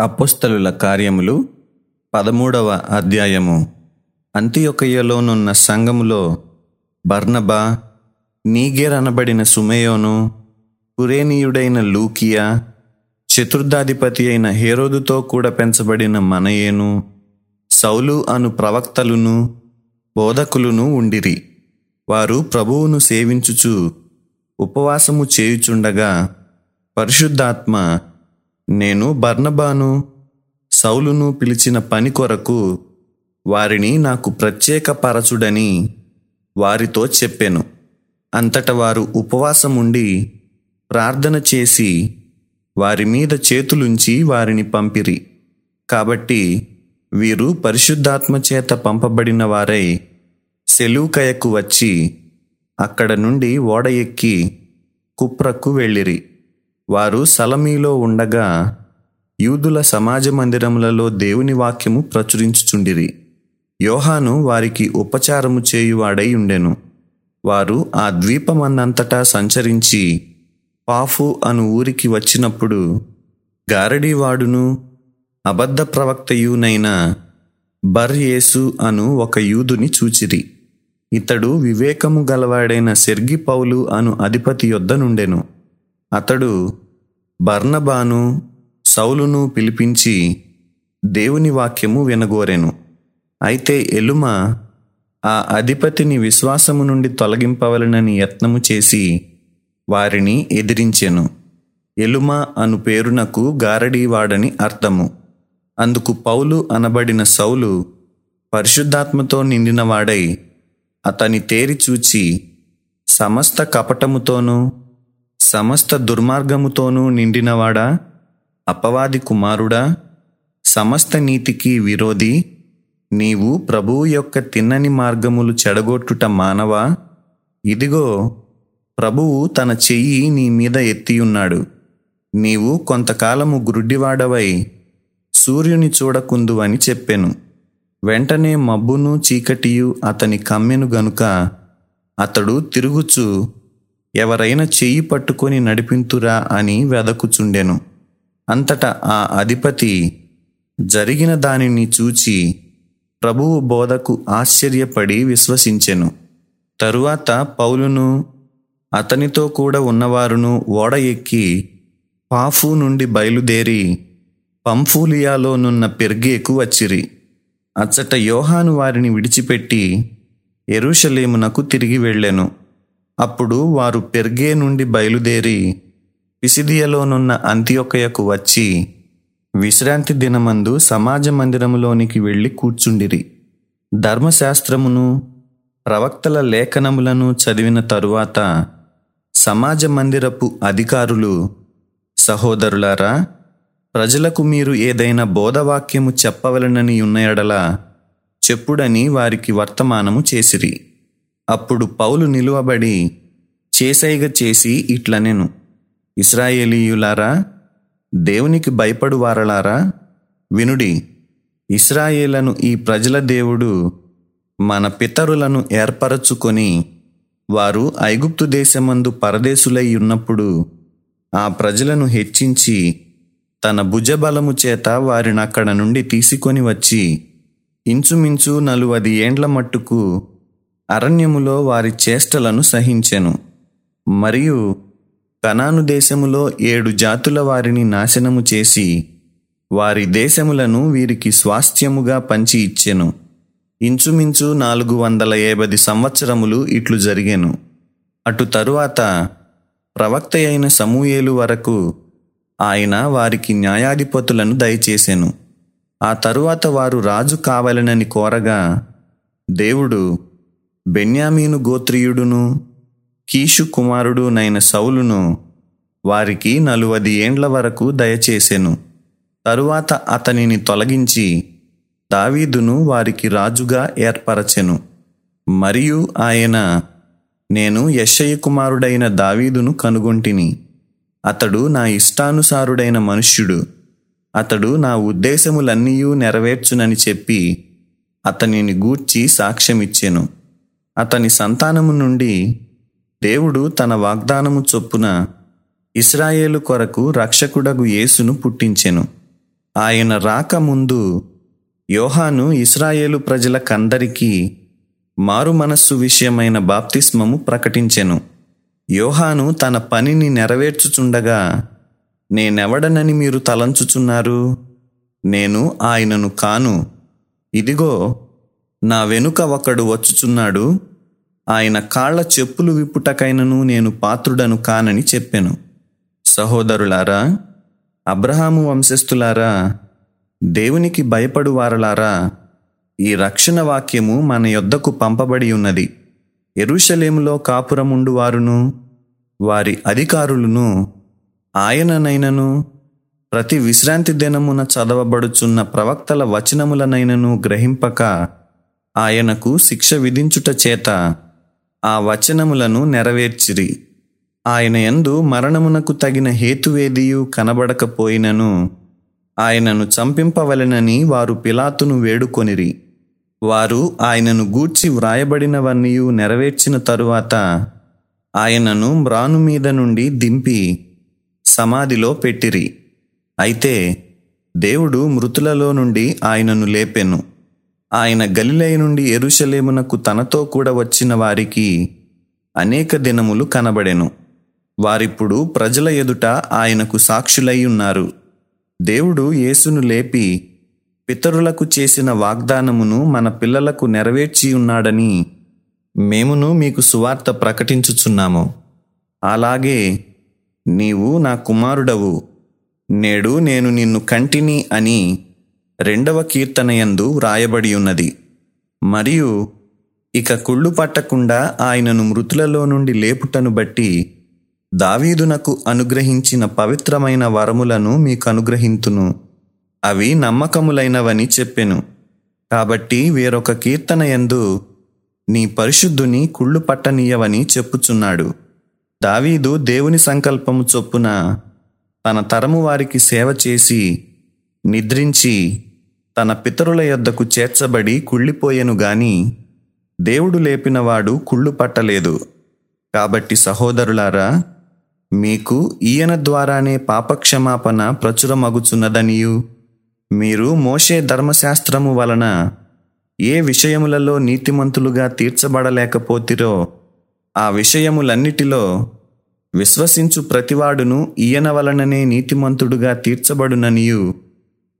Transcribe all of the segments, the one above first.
అపోస్తలుల కార్యములు పదమూడవ అధ్యాయము. అంతియొకయ్యలోనున్న సంఘములో బర్నబా నీగేర్ అనబడిన సుమయోను కురేనీయుడైన లూకియా చతుర్థాధిపతి అయిన హేరోదుతో కూడా పెంచబడిన మనయేను సౌలు అను ప్రవక్తలును బోధకులును ఉండిరి. వారు ప్రభువును సేవించుచు ఉపవాసము చేయుచుండగా పరిశుద్ధాత్మ నేను బర్నబాను సౌలును పిలిచిన పని కొరకు వారిని నాకు ప్రత్యేక పరచుడని వారితో చెప్పాను. అంతట వారు ఉపవాసముండి ప్రార్థన చేసి వారి మీద చేతులుంచి వారిని పంపిరి. కాబట్టి వీరు పరిశుద్ధాత్మ చేత పంపబడిన వారై సెలూకయకు వచ్చి అక్కడ నుండి ఓడ ఎక్కి కుప్రకు వెళ్ళిరి. వారు సలమీలో ఉండగా యూదుల సమాజ మందిరములలో దేవుని వాక్యము ప్రచురించుచుండిరి. యోహాను వారికి ఉపచారము చేయువాడై ఉండెను. వారు ఆ ద్వీపమన్నంతటా సంచరించి పాఫు అను ఊరికి వచ్చినప్పుడు గారడీవాడును అబద్ధ ప్రవక్తయునైన బర్యేసు అను ఒక యూదుని చూచిరి. ఇతడు వివేకము గలవాడైన సెర్గి పౌలు అను అధిపతి యొద్ద నుండెను అతడు బర్నబాను సౌలును పిలిపించి దేవుని వాక్యము వినగోరెను. అయితే ఎలుమ ఆ అధిపతిని విశ్వాసము నుండి తొలగింపవలనని యత్నము చేసి వారిని ఎదిరించెను. ఎలుమ అను పేరునకు గారడీవాడని అర్థము. అందుకు పౌలు అనబడిన సౌలు పరిశుద్ధాత్మతో నిండినవాడై అతని తేరి చూచి సమస్త కపటముతోనూ సమస్త దుర్మార్గముతోనూ నిండినవాడా? అపవాది కుమారుడా? సమస్త నీతికి విరోధి? నీవు ప్రభువు యొక్క తిన్నని మార్గములు చెడగొట్టుట మానవా? ఇదిగో ప్రభువు తన చెయ్యి నీ మీద ఎత్తియున్నాడు. నీవు కొంతకాలము గురుడ్డివాడవై సూర్యుని చూడకుందు అని చెప్పెను. వెంటనే మబ్బును చీకటియు అతని కమ్మెను గనుక అతడు తిరుగుచు ఎవరైనా చెయ్యి పట్టుకొని నడిపింతురా అని వెదకుచుండెను. అంతటా ఆ అధిపతి జరిగిన దానిని చూచి ప్రభువు బోధకు ఆశ్చర్యపడి విశ్వసించెను. తరువాత పౌలును అతనితో కూడా ఉన్నవారును ఓడ ఎక్కి పాఫు నుండి బయలుదేరి పంఫూలియాలోనున్న పెర్గేకు వచ్చిరి. అచ్చట యోహాను వారిని విడిచిపెట్టి ఎరుషలేమునకు తిరిగి వెళ్ళెను. అప్పుడు వారు పెర్గే నుండి బయలుదేరి పిసిదియలోనున్న అంత్యొకయకు వచ్చి విశ్రాంతి దినమందు సమాజ మందిరములోనికి వెళ్ళి కూర్చుండిరి. ధర్మశాస్త్రమును ప్రవక్తల లేఖనములను చదివిన తరువాత సమాజ మందిరపు అధికారులు సహోదరులారా ప్రజలకు మీరు ఏదైనా బోధవాక్యము చెప్పవలనని ఉన్న ఎడల చెప్పుడని వారికి వర్తమానము చేసిరి. అప్పుడు పౌలు నిలువబడి చేసైగ చేసి ఇట్లనెను ఇస్రాయేలీయులారా దేవునికి భయపడు వారలారా వినుడి ఇస్రాయేలను ఈ ప్రజల దేవుడు మన పితరులను ఏర్పరచుకొని వారు ఐగుప్తు దేశమందు పరదేశులై ఉన్నప్పుడు ఆ ప్రజలను హెచ్చించి తన భుజబలము చేత వారిని అక్కడ నుండి తీసుకొని వచ్చి ఇంచుమించు నలువది ఏండ్ల మట్టుకు అరణ్యములో వారి చేష్టలను సహించెను. మరియు కనాను దేశములో ఏడు జాతుల వారిని నాశనము చేసి వారి దేశములను వీరికి స్వాస్థ్యముగా పంచి ఇచ్చెను. ఇంచుమించు నాలుగు వందల ఏబది సంవత్సరములు ఇట్లు జరిగెను. అటు తరువాత ప్రవక్త అయిన సమూయేలు వరకు ఆయన వారికి న్యాయాధిపతులను దయచేసెను. ఆ తరువాత వారు రాజు కావాలనని కోరగా దేవుడు బెన్యామీను గోత్రీయుడును కీషు కుమారుడు నైన సౌలును వారికి నలువది ఏండ్ల వరకు దయచేసెను. తరువాత అతనిని తొలగించి దావీదును వారికి రాజుగా ఏర్పరచెను. మరియు ఆయన నేను యశయ్య కుమారుడైన దావీదును కనుగొంటిని. అతడు నా ఇష్టానుసారుడైన మనుష్యుడు. అతడు నా ఉద్దేశములన్నీయూ నెరవేర్చునని చెప్పి అతనిని గూర్చి సాక్ష్యమిచ్చెను. అతని సంతానము నుండి దేవుడు తన వాగ్దానము చొప్పున ఇస్రాయేలు కొరకు రక్షకుడగు యేసును పుట్టించెను. ఆయన రాకముందు యోహాను ఇస్రాయేలు ప్రజలకందరికీ మారు మనస్సు విషయమైన బాప్తిస్మము ప్రకటించెను. యోహాను తన పనిని నెరవేర్చుచుండగా నేనెవడనని మీరు తలంచుచున్నారు? నేను ఆయనను కాను. ఇదిగో నా వెనుక ఒకడు వచ్చుచున్నాడు. ఆయన కాళ్ళ చెప్పులు విప్పుటకైనను నేను పాత్రుడను కానని చెప్పెను. సహోదరులారా అబ్రహాము వంశస్థులారా దేవునికి భయపడు వారలారా ఈ రక్షణ వాక్యము మన యొద్దకు పంపబడి ఉన్నది. ఎరుషలేములో కాపురముండు వారును వారి అధికారులను ఆయననైనను ప్రతి విశ్రాంతి దినమున చదవబడుచున్న ప్రవక్తల వచనములనైనను గ్రహింపక ఆయనకు శిక్ష విధించుట చేత ఆ వచనములను నెరవేర్చిరి. ఆయన యందు మరణమునకు తగిన హేతువేదియు కనబడకపోయినను ఆయనను చంపింపవలెనని వారు పిలాతును వేడుకొనిరి. వారు ఆయనను గూర్చి వ్రాయబడినవన్నీయు నెరవేర్చిన తరువాత ఆయనను మ్రాను మీద నుండి దింపి సమాధిలో పెట్టిరి. అయితే దేవుడు మృతులలో నుండి ఆయనను లేపెను. ఆయన గలిలయ నుండి ఎరుషలేమునకు తనతో కూడా వచ్చిన వారికి అనేక దినములు కనబడెను. వారిప్పుడు ప్రజల ఎదుట ఆయనకు సాక్షులై ఉన్నారు. దేవుడు యేసును లేపి పితరులకు చేసిన వాగ్దానమును మన పిల్లలకు నెరవేర్చి ఉన్నాడని మేమును మీకు సువార్త ప్రకటించుచున్నాము. అలాగే నీవు నా కుమారుడవు. నేడు నేను నిన్ను కంటిని అని రెండవ కీర్తనయందు వ్రాయబడి ఉన్నది మరియు ఇక కుళ్ళు పట్టకుండా ఆయనను మృతులలో నుండి లేపుటను బట్టి దావీదునకు అనుగ్రహించిన పవిత్రమైన వరములను మీకు అనుగ్రహింతును అవి నమ్మకములైనవని చెప్పెను. కాబట్టి వేరొక కీర్తనయందు నీ పరిశుద్ధుని కుళ్ళు పట్టనీయవని చెప్పుచున్నాడు. దావీదు దేవుని సంకల్పము చొప్పున తన తరము వారికి సేవ చేసి నిద్రించి తన పితరుల యొద్దకు చేర్చబడి కుళ్ళిపోయెను గాని దేవుడు లేపినవాడు కుళ్ళు పట్టలేదు. కాబట్టి సహోదరులారా మీకు ఈయన ద్వారానే పాపక్షమాపణ ప్రచురమగుచున్నదనియు. మీరు మోషే ధర్మశాస్త్రము వలన ఏ విషయములలో నీతిమంతులుగా తీర్చబడలేకపోతిరో ఆ విషయములన్నిటిలో విశ్వసించు ప్రతివాడును ఈయన వలననే నీతిమంతుడుగా తీర్చబడుననియు.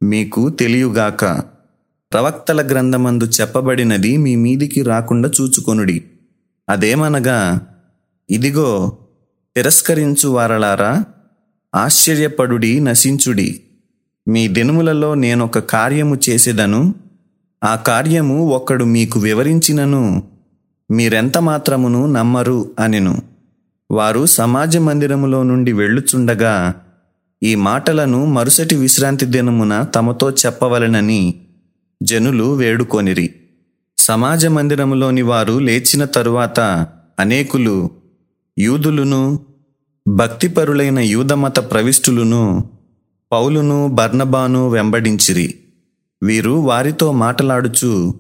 మీకు తెలియుగాక ప్రవక్తల గ్రంథమందు చెప్పబడినది మీ మీదికి రాకుండా చూచుకొనుడి. అదేమనగా ఇదిగో తిరస్కరించు వారలారా ఆశ్చర్యపడుడి నశించుడి. మీ దినములలో నేనొక కార్యము చేసేదను ఆ కార్యము ఒకడు మీకు వివరించినను మీరెంత మాత్రమును నమ్మరు అనెను. వారు సమాజ మందిరములో నుండి వెళ్ళుచుండగా ఈ మాటలను మరుసటి విశ్రాంతి దినమున తమతో చెప్పవలెనని జనులు వేడుకొనిరి. సమాజ మందిరములోని వారు లేచిన తరువాత అనేకులు యూదులును భక్తిపరులైన యూదమత ప్రవిష్టులును పౌలును బర్నబాను వెంబడించిరి. వీరు వారితో మాటలాడుచు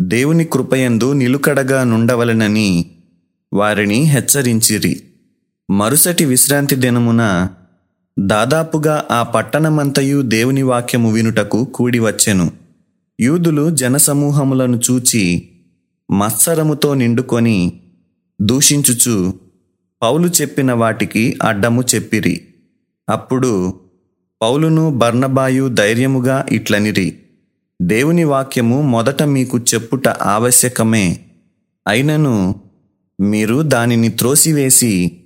దేవుని కృపయందు నిలుకడగా నుండవలనని వారిని హెచ్చరించిరి. మరుసటి విశ్రాంతి దినమున దాదాపుగా ఆ పట్టణమంతయు దేవుని వాక్యము వినుటకు కూడివచ్చెను యూదులు జనసమూహములను చూచి మత్సరముతో నిండుకొని దూషించుచు పౌలు చెప్పిన వాటికి అడ్డము చెప్పిరి. అప్పుడు పౌలును బర్ణబాయు ధైర్యముగా ఇట్లనిరి దేవుని వాక్యము మొదట మీకు చెప్పుట ఆవశ్యకమే. అయినను మీరు దానిని త్రోసివేసి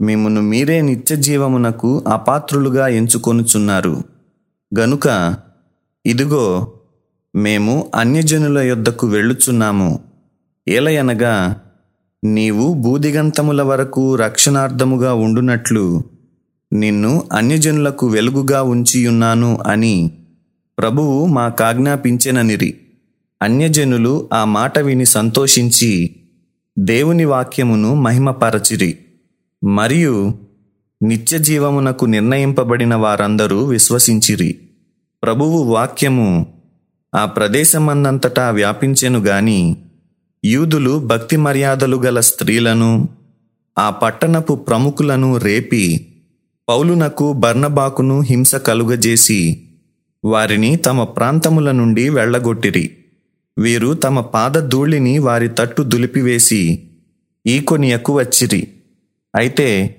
మిమ్మను మీరే నిత్య జీవమునకు అపాత్రులుగా ఎంచుకొనుచున్నారు. గనుక ఇదిగో మేము అన్యజనుల యొద్దకు వెళ్ళుచున్నాము. ఏలయనగా నీవు బూదిగంతముల వరకు రక్షణార్థముగా ఉండునట్లు నిన్ను అన్యజనులకు వెలుగుగా ఉంచియున్నాను అని ప్రభువు మాకాజ్ఞాపించెననిరి. అన్యజనులు ఆ మాట విని సంతోషించి దేవుని వాక్యమును మహిమపరచిరి. మరియు నిత్య జీవమునకు నిర్ణయింపబడిన వారందరూ విశ్వసించిరి. ప్రభువు వాక్యము ఆ ప్రదేశమందంతటా వ్యాపించెను గాని యూదులు భక్తి మర్యాదలు గల స్త్రీలను ఆ పట్టణపు ప్రముఖులను రేపి పౌలునకు బర్ణబాకును హింస కలుగజేసి వారిని తమ ప్రాంతముల నుండి వెళ్ళగొట్టిరి. వీరు తమ పాదధూళిని వారి తట్టు దులిపివేసి ఈకొనియకు వచ్చిరి. అయితే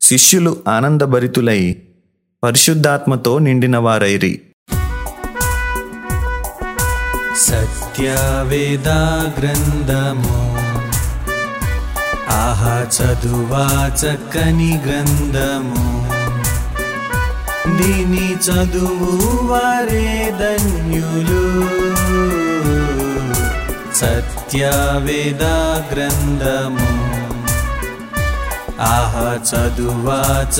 శిష్యులు ఆనందభరితులై పరిశుద్ధాత్మతో నిండిన వారైరి సత్యవేదా గ్రంథము ఆహా చదువా చక్కని గ్రంథము. దీని చదువు వారే ధన్యులు. సత్యవేదా గ్రంథము आह च दुवाच